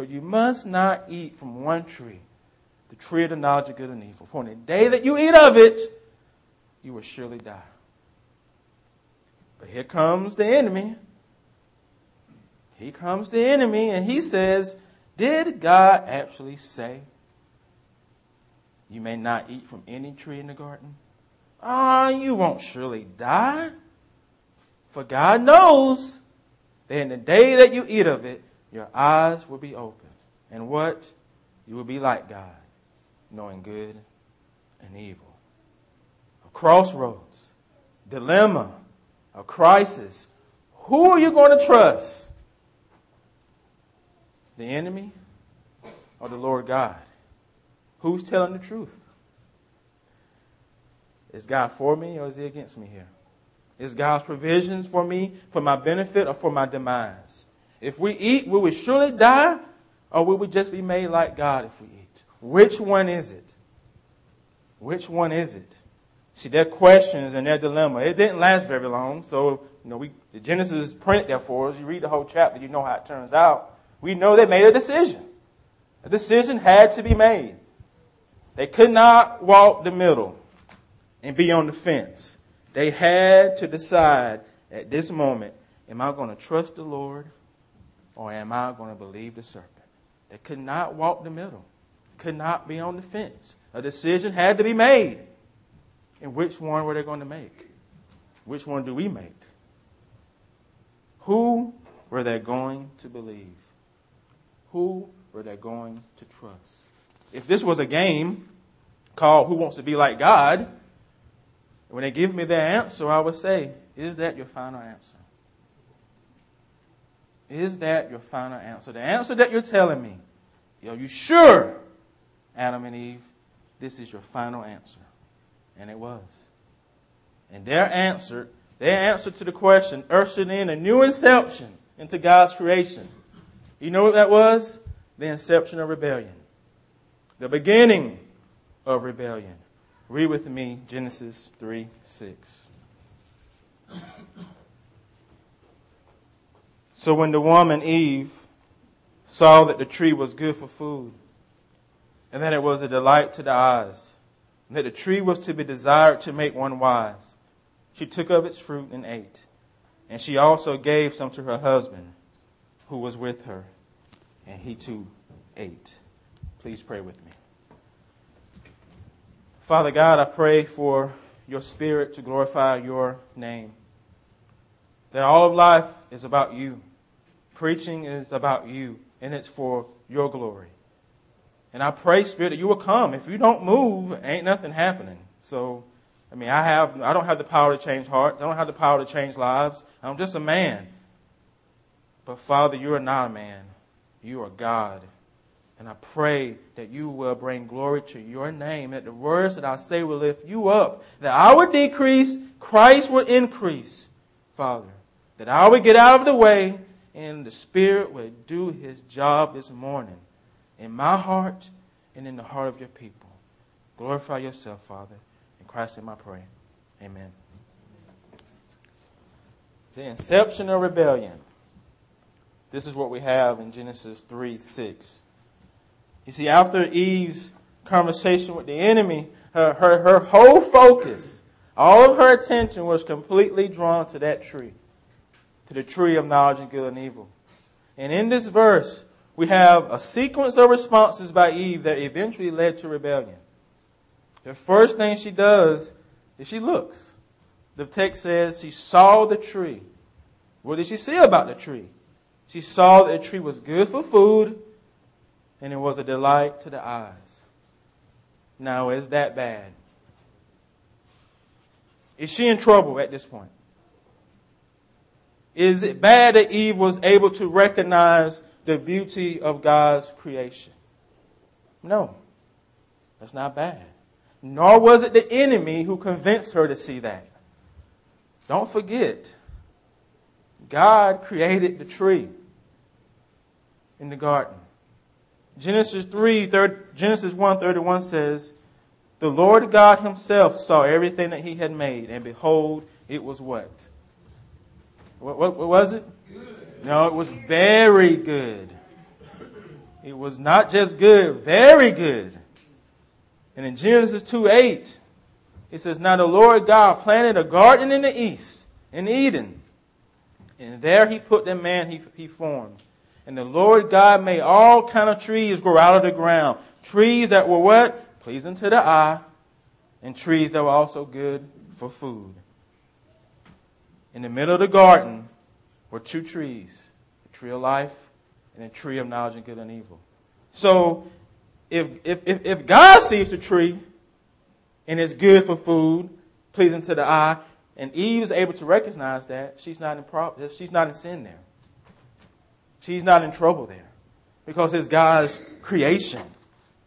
But you must not eat from one tree, the tree of the knowledge of good and evil. For on the day that you eat of it, you will surely die. But here comes the enemy. Here comes the enemy, and he says, Did God actually say you may not eat from any tree in the garden? Ah, oh, you won't surely die. For God knows that in the day that you eat of it, your eyes will be open. And what? You will be like God, knowing good and evil. A crossroads, dilemma, a crisis. Who are you going to trust? The enemy or the Lord God? Who's telling the truth? Is God for me or is he against me here? Is God's provisions for me for my benefit or for my demise? If we eat, will we surely die or will we just be made like God if we eat? Which one is it? Which one is it? See, their questions and their dilemma, it didn't last very long. So, you know, we, the Genesis is printed there for us. You read the whole chapter, you know how it turns out. We know they made a decision. A decision had to be made. They could not walk the middle and be on the fence. They had to decide at this moment, am I going to trust the Lord or am I going to believe the serpent? They could not walk the middle, could not be on the fence. A decision had to be made. And which one were they going to make? Which one do we make? Who were they going to believe? Who were they going to trust? If this was a game called Who Wants to Be Like God, when they give me their answer, I would say, Is that your final answer? Is that your final answer? The answer that you're telling me, are you sure, Adam and Eve, this is your final answer? And it was. And their answer, their answer to the question ushered in a new inception into God's creation. You know what that was? The inception of rebellion. The beginning of rebellion. Read with me Genesis 3 6. So when the woman Eve saw that the tree was good for food, and that it was a delight to the eyes, and that the tree was to be desired to make one wise, she took of its fruit and ate. And she also gave some to her husband who was with her, and he too ate. Please pray with me. Father God, I pray for your spirit to glorify your name. That all of life is about you. Preaching is about you, and it's for your glory. And I pray, Spirit, that you will come. If you don't move, ain't nothing happening. So, I mean, I have, I don't have the power to change hearts. I don't have the power to change lives. I'm just a man. But Father, you are not a man. You are God. And I pray that you will bring glory to your name, that the words that I say will lift you up, that I would decrease, Christ would increase, Father. That I would get out of the way and the Spirit will do his job this morning in my heart and in the heart of your people. Glorify yourself, Father. In Christ's name I pray. Amen. The inception of rebellion. This is what we have in Genesis 3 6. You see, after Eve's conversation with the enemy, her, her, her whole focus, all of her attention was completely drawn to that tree, to the tree of knowledge of good and evil. And in this verse, we have a sequence of responses by Eve that eventually led to rebellion. The first thing she does is she looks. The text says she saw the tree. What did she see about the tree? She saw that the tree was good for food and it was a delight to the eyes. Now, is that bad? Is she in trouble at this point? Is it bad that Eve was able to recognize the beauty of God's creation? No, that's not bad. Nor was it the enemy who convinced her to see that. Don't forget, God created the tree in the garden. Genesis 3, third, Genesis 1, 31 says, The Lord God himself saw everything that he had made, and behold, it was what? What, what, what was it? Good. No, it was very good. It was not just good, very good. And in Genesis 2 8, it says, Now the Lord God planted a garden in the east, in Eden. And there he put the man he, he formed. And the Lord God made all kind of trees grow out of the ground. Trees that were what? Pleasing to the eye. And trees that were also good for food. In the middle of the garden were two trees. The tree of life and the tree of knowledge of good and evil. So, if, if, if, if God sees the tree and it's good for food, pleasing to the eye, and Eve is able to recognize that, she's not in problem, she's not in sin there. She's not in trouble there. Because it's God's creation.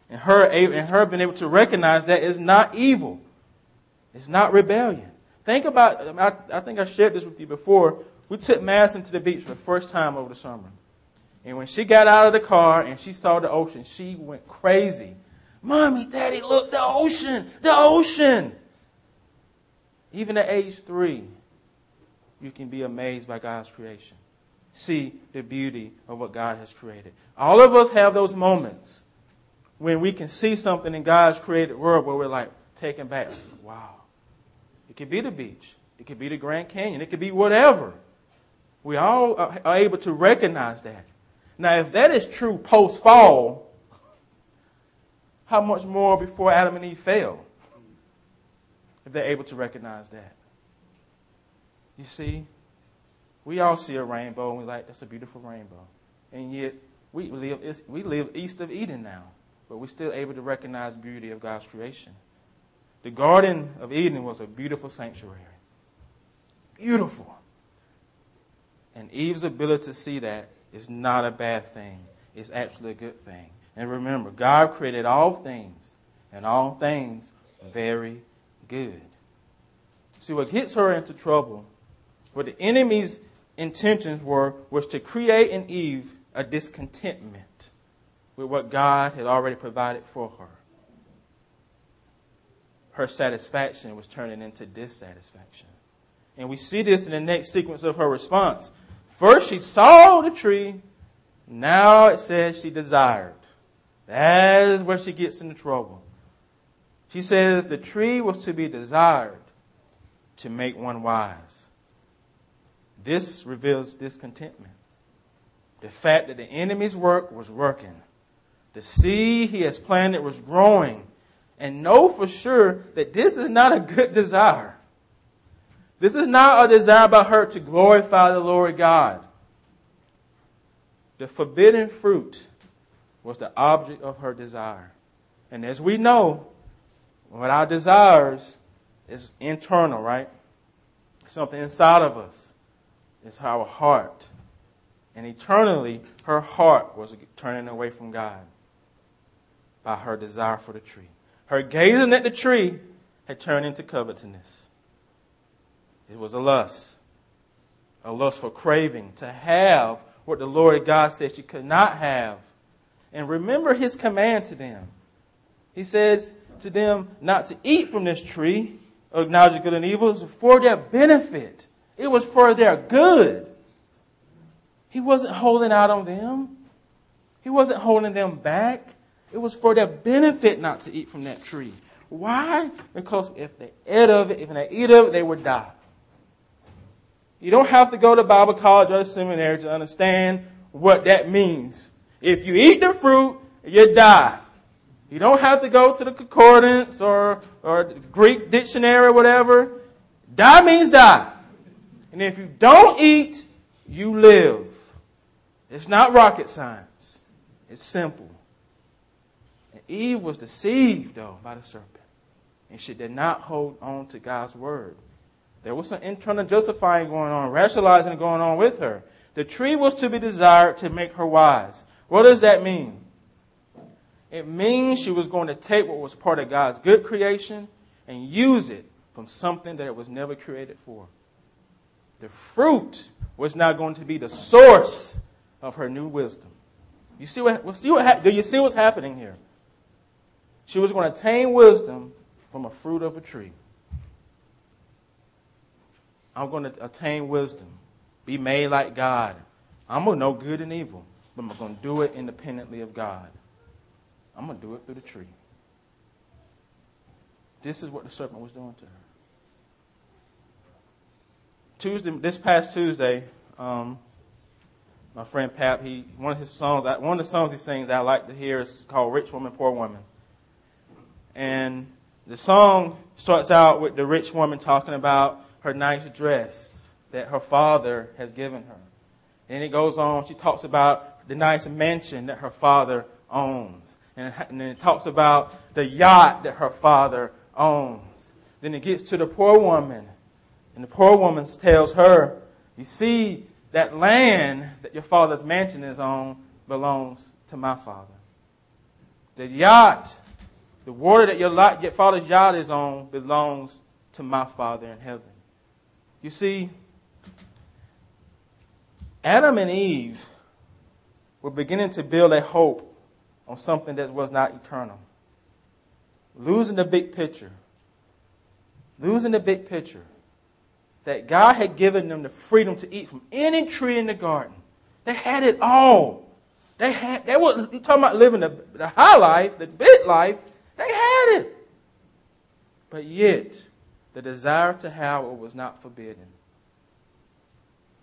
And her, and her being able to recognize that it's not evil. It's not rebellion. Think about, I, I think I shared this with you before. We took Madison to the beach for the first time over the summer. And when she got out of the car and she saw the ocean, she went crazy. Mommy, daddy, look, the ocean, the ocean. Even at age three, you can be amazed by God's creation. See the beauty of what God has created. All of us have those moments when we can see something in God's created world where we're like taken back. Wow. It could be the beach. It could be the Grand Canyon. It could be whatever. We all are able to recognize that. Now, if that is true post fall, how much more before Adam and Eve fell? If they're able to recognize that. You see, we all see a rainbow and we're like, that's a beautiful rainbow. And yet, we live, we live east of Eden now, but we're still able to recognize the beauty of God's creation. The Garden of Eden was a beautiful sanctuary. Beautiful. And Eve's ability to see that is not a bad thing. It's actually a good thing. And remember, God created all things, and all things very good. See, what gets her into trouble, what the enemy's intentions were, was to create in Eve a discontentment with what God had already provided for her. Her satisfaction was turning into dissatisfaction. And we see this in the next sequence of her response. First, she saw the tree. Now it says she desired. That is where she gets into trouble. She says the tree was to be desired to make one wise. This reveals discontentment. The fact that the enemy's work was working. The seed he has planted was growing. And know for sure that this is not a good desire. This is not a desire by her to glorify the Lord God. The forbidden fruit was the object of her desire. And as we know, what our desires is internal, right? Something inside of us. It's our heart. And eternally, her heart was turning away from God by her desire for the tree. Her gazing at the tree had turned into covetousness. It was a lust. A lust for craving, to have what the Lord God said she could not have. And remember his command to them. He says to them not to eat from this tree of knowledge of good and evil. For their benefit. It was for their good. He wasn't holding out on them. He wasn't holding them back. It was for their benefit not to eat from that tree. Why? Because if they ate of it, if they eat of it, they would die. You don't have to go to Bible college or the seminary to understand what that means. If you eat the fruit, you die. You don't have to go to the concordance or, or Greek dictionary or whatever. Die means die. And if you don't eat, you live. It's not rocket science. It's simple. Eve was deceived, though, by the serpent. And she did not hold on to God's word. There was some internal justifying going on, rationalizing going on with her. The tree was to be desired to make her wise. What does that mean? It means she was going to take what was part of God's good creation and use it from something that it was never created for. The fruit was now going to be the source of her new wisdom. You see what do you see what's happening here? She was going to attain wisdom from a fruit of a tree. I'm going to attain wisdom, be made like God. I'm going to know good and evil. but I'm going to do it independently of God. I'm going to do it through the tree. This is what the serpent was doing to her. Tuesday, this past Tuesday, um, my friend Pap, he one of his songs, one of the songs he sings I like to hear is called "Rich Woman, Poor Woman," and the song starts out with the rich woman talking about her nice dress that her father has given her, and it goes on. She talks about the nice mansion that her father owns, and, and then it talks about the yacht that her father owns. Then it gets to the poor woman and the poor woman tells her, You see, that land that your father's mansion is on belongs to my father. The yacht, the water that your, your father's yacht is on belongs to my father in heaven. You see, Adam and Eve were beginning to build a hope on something that was not eternal. Losing the big picture. Losing the big picture that God had given them the freedom to eat from any tree in the garden. They had it all. They had, they were talking about living the, the high life, the big life. Had it. But yet, the desire to have it was not forbidden.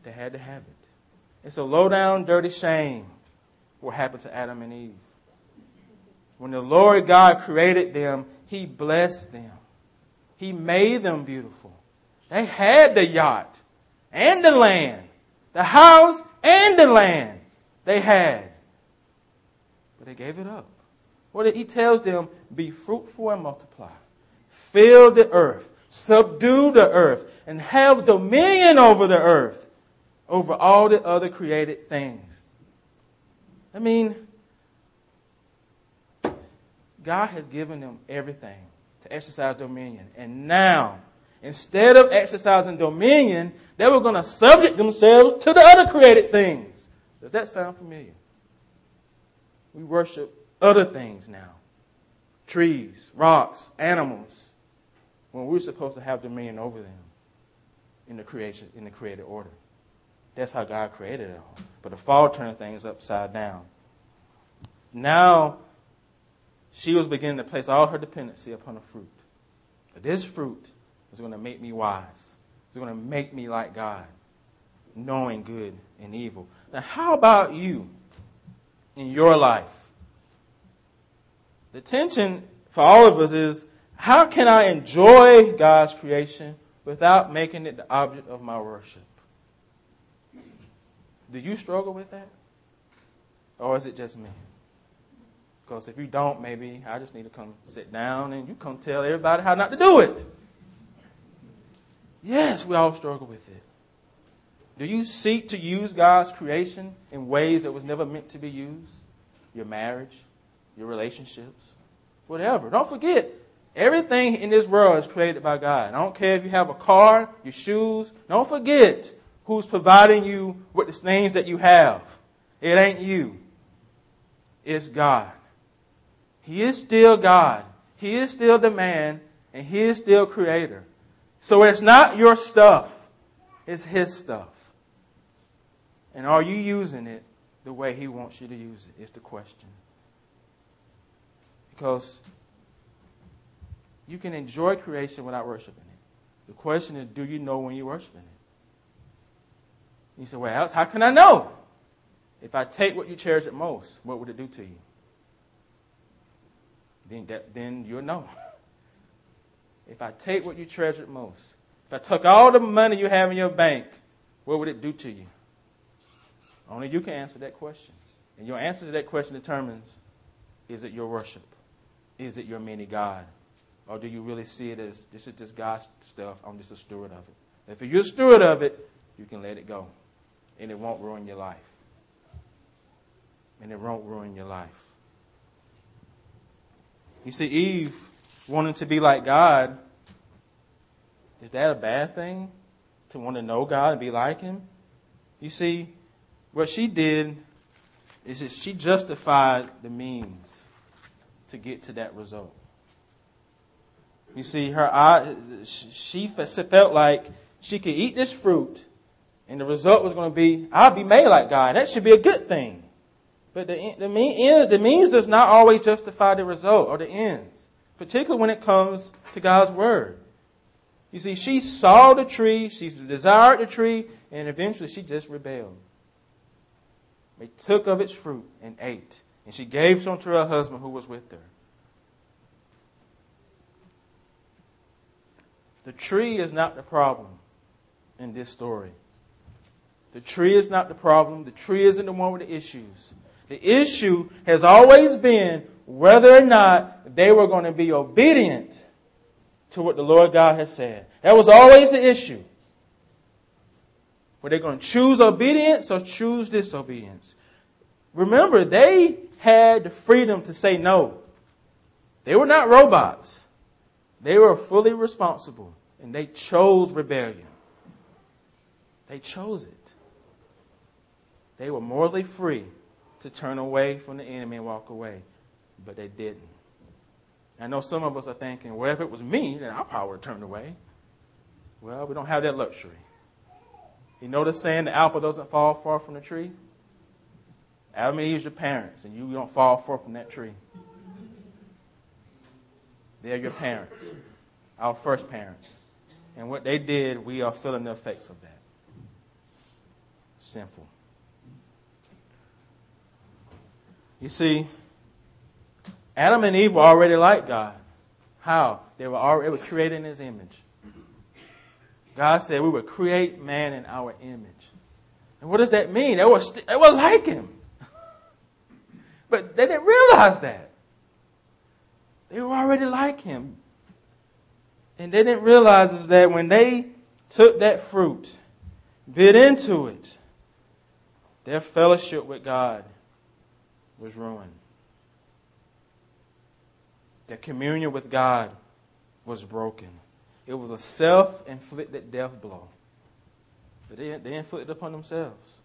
They had to have it. It's a low down, dirty shame what happened to Adam and Eve. When the Lord God created them, He blessed them. He made them beautiful. They had the yacht and the land, the house and the land they had. But they gave it up. What he tells them, be fruitful and multiply. Fill the earth, subdue the earth, and have dominion over the earth, over all the other created things. I mean, God has given them everything to exercise dominion. And now, Instead of exercising dominion, they were going to subject themselves to the other created things. Does that sound familiar? We worship other things now trees, rocks, animals, when we're supposed to have dominion over them in the creation, in the created order. That's how God created it all. But the fall turned things upside down. Now, she was beginning to place all her dependency upon the fruit. This fruit is going to make me wise. It's going to make me like God, knowing good and evil. Now, how about you in your life? The tension for all of us is how can I enjoy God's creation without making it the object of my worship? Do you struggle with that? Or is it just me? Because if you don't, maybe I just need to come sit down and you come tell everybody how not to do it. Yes, we all struggle with it. Do you seek to use God's creation in ways that was never meant to be used? Your marriage, your relationships, whatever. Don't forget, everything in this world is created by God. I don't care if you have a car, your shoes. Don't forget who's providing you with the things that you have. It ain't you. It's God. He is still God. He is still the man, and He is still creator. So it's not your stuff, it's His stuff. And are you using it the way He wants you to use it? Is the question. Because you can enjoy creation without worshiping it. The question is, do you know when you're worshiping it? You say, well, how can I know? If I take what you cherish the most, what would it do to you? Then, that, then you'll know. if I take what you treasured most, if I took all the money you have in your bank, what would it do to you? Only you can answer that question. And your answer to that question determines is it your worship? Is it your mini God? Or do you really see it as this is just God's stuff? I'm just a steward of it. If you're a steward of it, you can let it go. And it won't ruin your life. And it won't ruin your life. You see, Eve wanting to be like God, is that a bad thing? To want to know God and be like Him? You see, what she did is that she justified the means to get to that result. You see, her eye, she felt like she could eat this fruit, and the result was going to be, I'll be made like God. That should be a good thing. But the, the, mean, the means does not always justify the result or the ends, particularly when it comes to God's word. You see, she saw the tree, she desired the tree, and eventually she just rebelled. They took of its fruit and ate, and she gave some to her husband who was with her. The tree is not the problem in this story. The tree is not the problem. The tree isn't the one with the issues. The issue has always been whether or not they were going to be obedient to what the Lord God has said. That was always the issue. Were they going to choose obedience or choose disobedience? Remember, they had the freedom to say no. They were not robots. They were fully responsible and they chose rebellion. They chose it. They were morally free to turn away from the enemy and walk away, but they didn't. I know some of us are thinking, well, if it was me, then I probably turned away. Well, we don't have that luxury. You notice saying the apple doesn't fall far from the tree? Adam and Eve is your parents, and you don't fall far from that tree. They're your parents, our first parents. And what they did, we are feeling the effects of that. Sinful. You see, Adam and Eve were already like God. How? They were already created in his image. God said we would create man in our image. And what does that mean? They were, st- they were like him. But they didn't realize that. They were already like him. And they didn't realize is that when they took that fruit, bit into it, their fellowship with God was ruined. Their communion with God was broken. It was a self inflicted death blow But they, they inflicted upon themselves.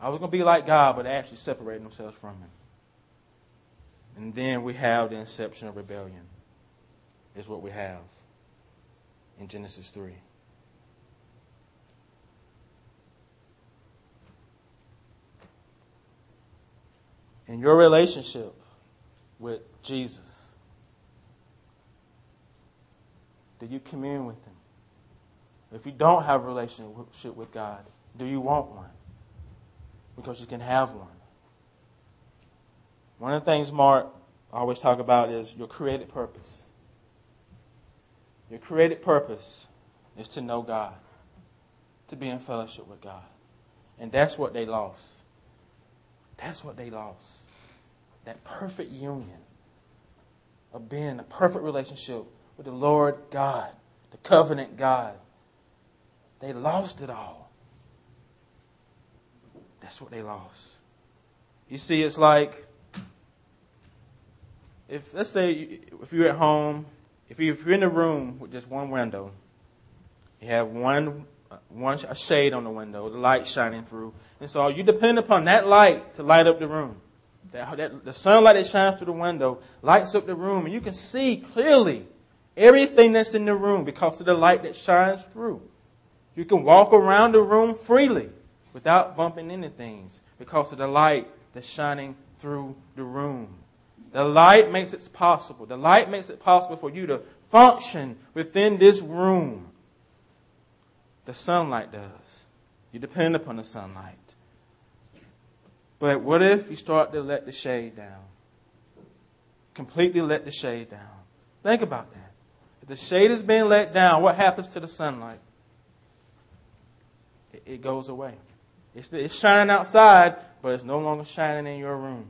I was going to be like God, but actually separating themselves from Him. And then we have the inception of rebellion, is what we have in Genesis 3. in your relationship with Jesus? Do you commune with Him? If you don't have a relationship with God, do you want one? Because you can have one. One of the things Mark always talk about is your created purpose. Your created purpose is to know God, to be in fellowship with God. And that's what they lost. That's what they lost that perfect union of being in a perfect relationship with the Lord God, the covenant God. They lost it all. That's what they lost. You see, it's like if let's say if you're at home, if you're in a room with just one window, you have one one a shade on the window, the light shining through, and so you depend upon that light to light up the room. That, that, the sunlight that shines through the window lights up the room, and you can see clearly everything that's in the room because of the light that shines through. You can walk around the room freely without bumping into things because of the light that's shining through the room. The light makes it possible. The light makes it possible for you to function within this room. The sunlight does. You depend upon the sunlight. But what if you start to let the shade down? Completely let the shade down. Think about that. If the shade is being let down, what happens to the sunlight? It, it goes away. It's, it's shining outside, but it's no longer shining in your room.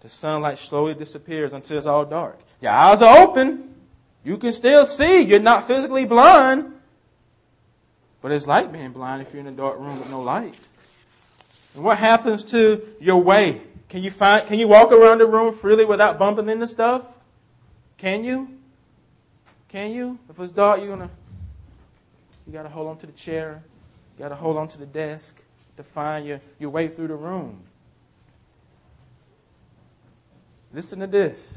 The sunlight slowly disappears until it's all dark. Your eyes are open. You can still see. You're not physically blind. But it's like being blind if you're in a dark room with no light. And what happens to your way? Can you find, can you walk around the room freely without bumping into stuff? Can you? Can you? If it's dark, you're gonna, you gotta hold on to the chair. You gotta hold on to the desk to find your, your way through the room. Listen to this.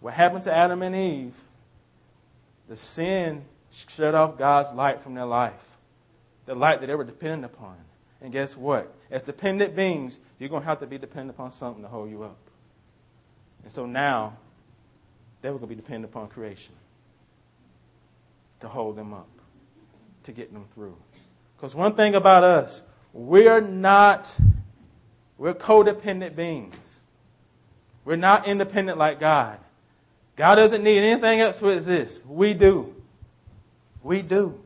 What happened to Adam and Eve? The sin shut off God's light from their life. The light that they were dependent upon. And guess what? As dependent beings, you're going to have to be dependent upon something to hold you up. And so now, they were going to be dependent upon creation to hold them up, to get them through. Because one thing about us, we're not, we're codependent beings. We're not independent like God. God doesn't need anything else to exist. We do. We do.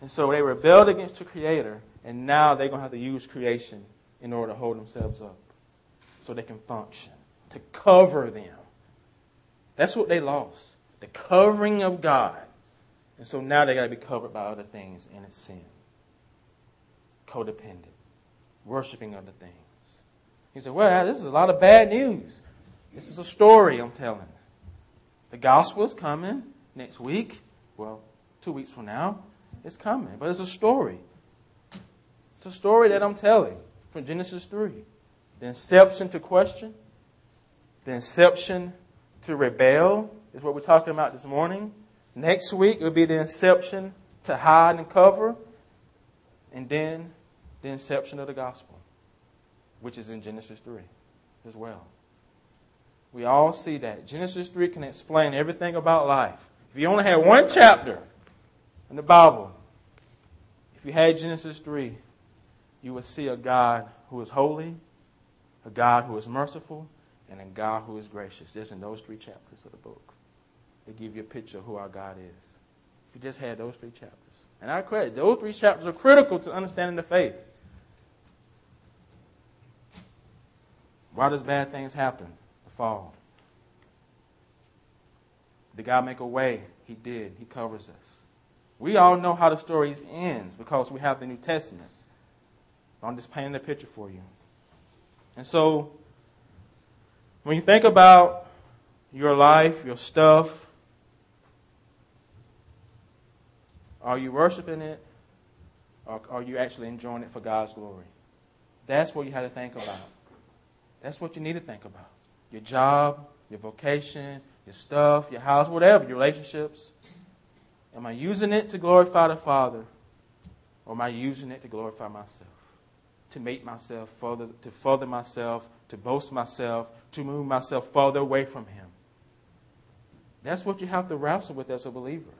And so they rebelled against the Creator, and now they're going to have to use creation in order to hold themselves up so they can function, to cover them. That's what they lost the covering of God. And so now they got to be covered by other things, and it's sin. Codependent, worshiping other things. He said, Well, this is a lot of bad news. This is a story I'm telling. The gospel is coming next week. Well, two weeks from now. It's coming. But it's a story. It's a story that I'm telling from Genesis 3. The inception to question, the inception to rebel is what we're talking about this morning. Next week will be the inception to hide and cover, and then the inception of the gospel, which is in Genesis 3 as well. We all see that. Genesis 3 can explain everything about life. If you only had one chapter in the Bible, if you had Genesis 3, you would see a God who is holy, a God who is merciful, and a God who is gracious. Just in those three chapters of the book. They give you a picture of who our God is. If you just had those three chapters. And I credit, those three chapters are critical to understanding the faith. Why does bad things happen? The fall. Did God make a way? He did. He covers us. We all know how the story ends because we have the New Testament. I'm just painting a picture for you. And so, when you think about your life, your stuff, are you worshiping it or are you actually enjoying it for God's glory? That's what you have to think about. That's what you need to think about. Your job, your vocation, your stuff, your house, whatever, your relationships. Am I using it to glorify the Father? Or am I using it to glorify myself? To make myself further, to further myself, to boast myself, to move myself further away from Him. That's what you have to wrestle with as a believer.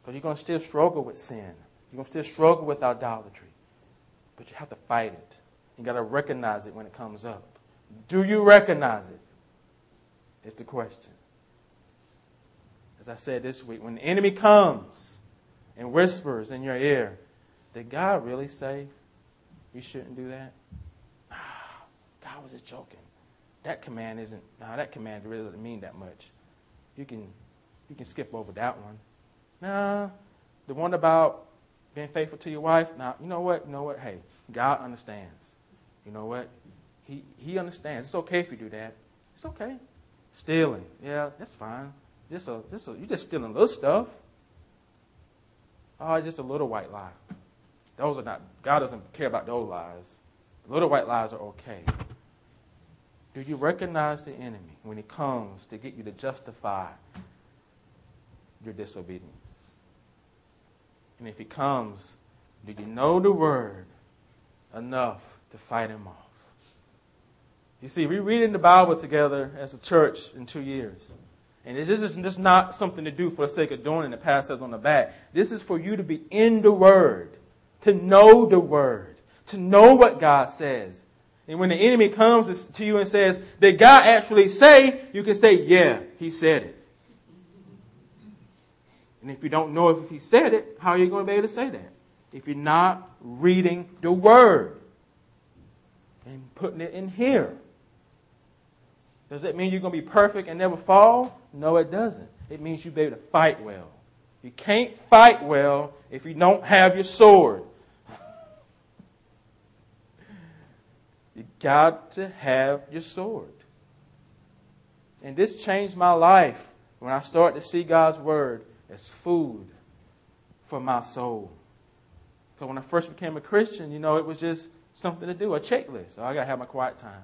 Because you're going to still struggle with sin. You're going to still struggle with idolatry. But you have to fight it. You got to recognize it when it comes up. Do you recognize it? It's the question. As I said this week, when the enemy comes and whispers in your ear, did God really say you shouldn't do that? Ah, God was just joking. That command isn't, no, that command really doesn't mean that much. You can, you can skip over that one. Nah, the one about being faithful to your wife, now, you know what? You know what? Hey, God understands. You know what? He, he understands. It's okay if you do that. It's okay. Stealing. Yeah, that's fine. Just a, just a, you're just stealing little stuff. Oh, just a little white lie. Those are not, God doesn't care about those lies. Little white lies are okay. Do you recognize the enemy when he comes to get you to justify your disobedience? And if he comes, do you know the word enough to fight him off? You see, we're reading the Bible together as a church in two years. And this is just not something to do for the sake of doing and the pass us on the back. This is for you to be in the Word, to know the Word, to know what God says. And when the enemy comes to you and says, Did God actually say? You can say, Yeah, He said it. And if you don't know if He said it, how are you going to be able to say that? If you're not reading the Word and putting it in here. Does that mean you're going to be perfect and never fall? No, it doesn't. It means you'll be able to fight well. You can't fight well if you don't have your sword. You got to have your sword. And this changed my life when I started to see God's word as food for my soul. Because when I first became a Christian, you know, it was just something to do, a checklist. So I got to have my quiet time.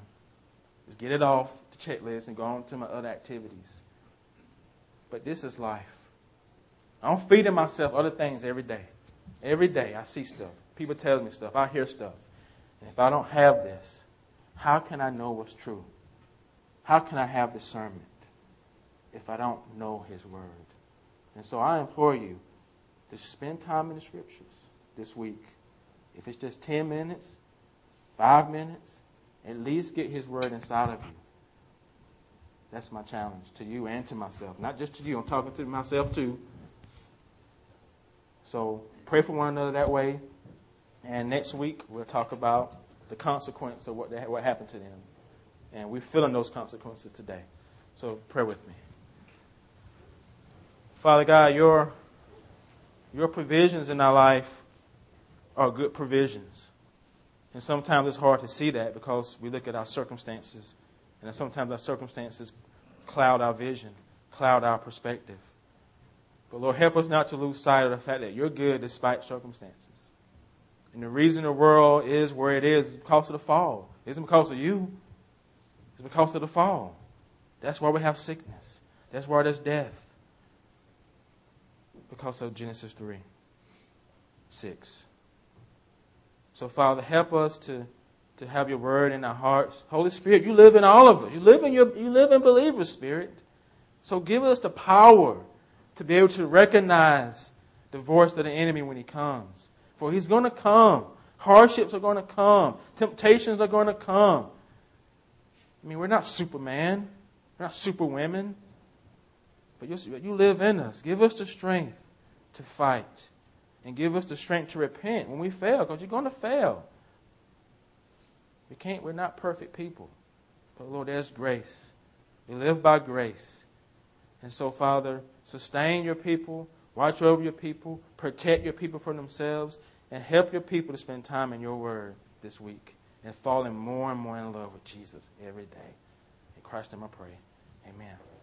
Just get it off the checklist and go on to my other activities. But this is life. I'm feeding myself other things every day. Every day I see stuff. People tell me stuff. I hear stuff. And if I don't have this, how can I know what's true? How can I have discernment if I don't know His Word? And so I implore you to spend time in the Scriptures this week. If it's just 10 minutes, five minutes, at least get His Word inside of you. That's my challenge to you and to myself. Not just to you, I'm talking to myself too. So pray for one another that way. And next week, we'll talk about the consequence of what, they, what happened to them. And we're feeling those consequences today. So pray with me. Father God, your, your provisions in our life are good provisions. And sometimes it's hard to see that because we look at our circumstances. And sometimes our circumstances cloud our vision, cloud our perspective. But Lord, help us not to lose sight of the fact that you're good despite circumstances. And the reason the world is where it is is because of the fall. It isn't because of you. It's because of the fall. That's why we have sickness. That's why there's death. Because of Genesis 3, 6. So, Father, help us to, to have your word in our hearts. Holy Spirit, you live in all of us. You live in your you live in believers, Spirit. So give us the power to be able to recognize the voice of the enemy when he comes. For he's going to come. Hardships are going to come. Temptations are going to come. I mean, we're not Superman. We're not superwomen. But you live in us. Give us the strength to fight. And give us the strength to repent when we fail, because you're going to fail. We can't, we're not perfect people. But Lord, there's grace. We live by grace. And so, Father, sustain your people, watch over your people, protect your people from themselves, and help your people to spend time in your word this week and falling more and more in love with Jesus every day. In Christ's name I pray. Amen.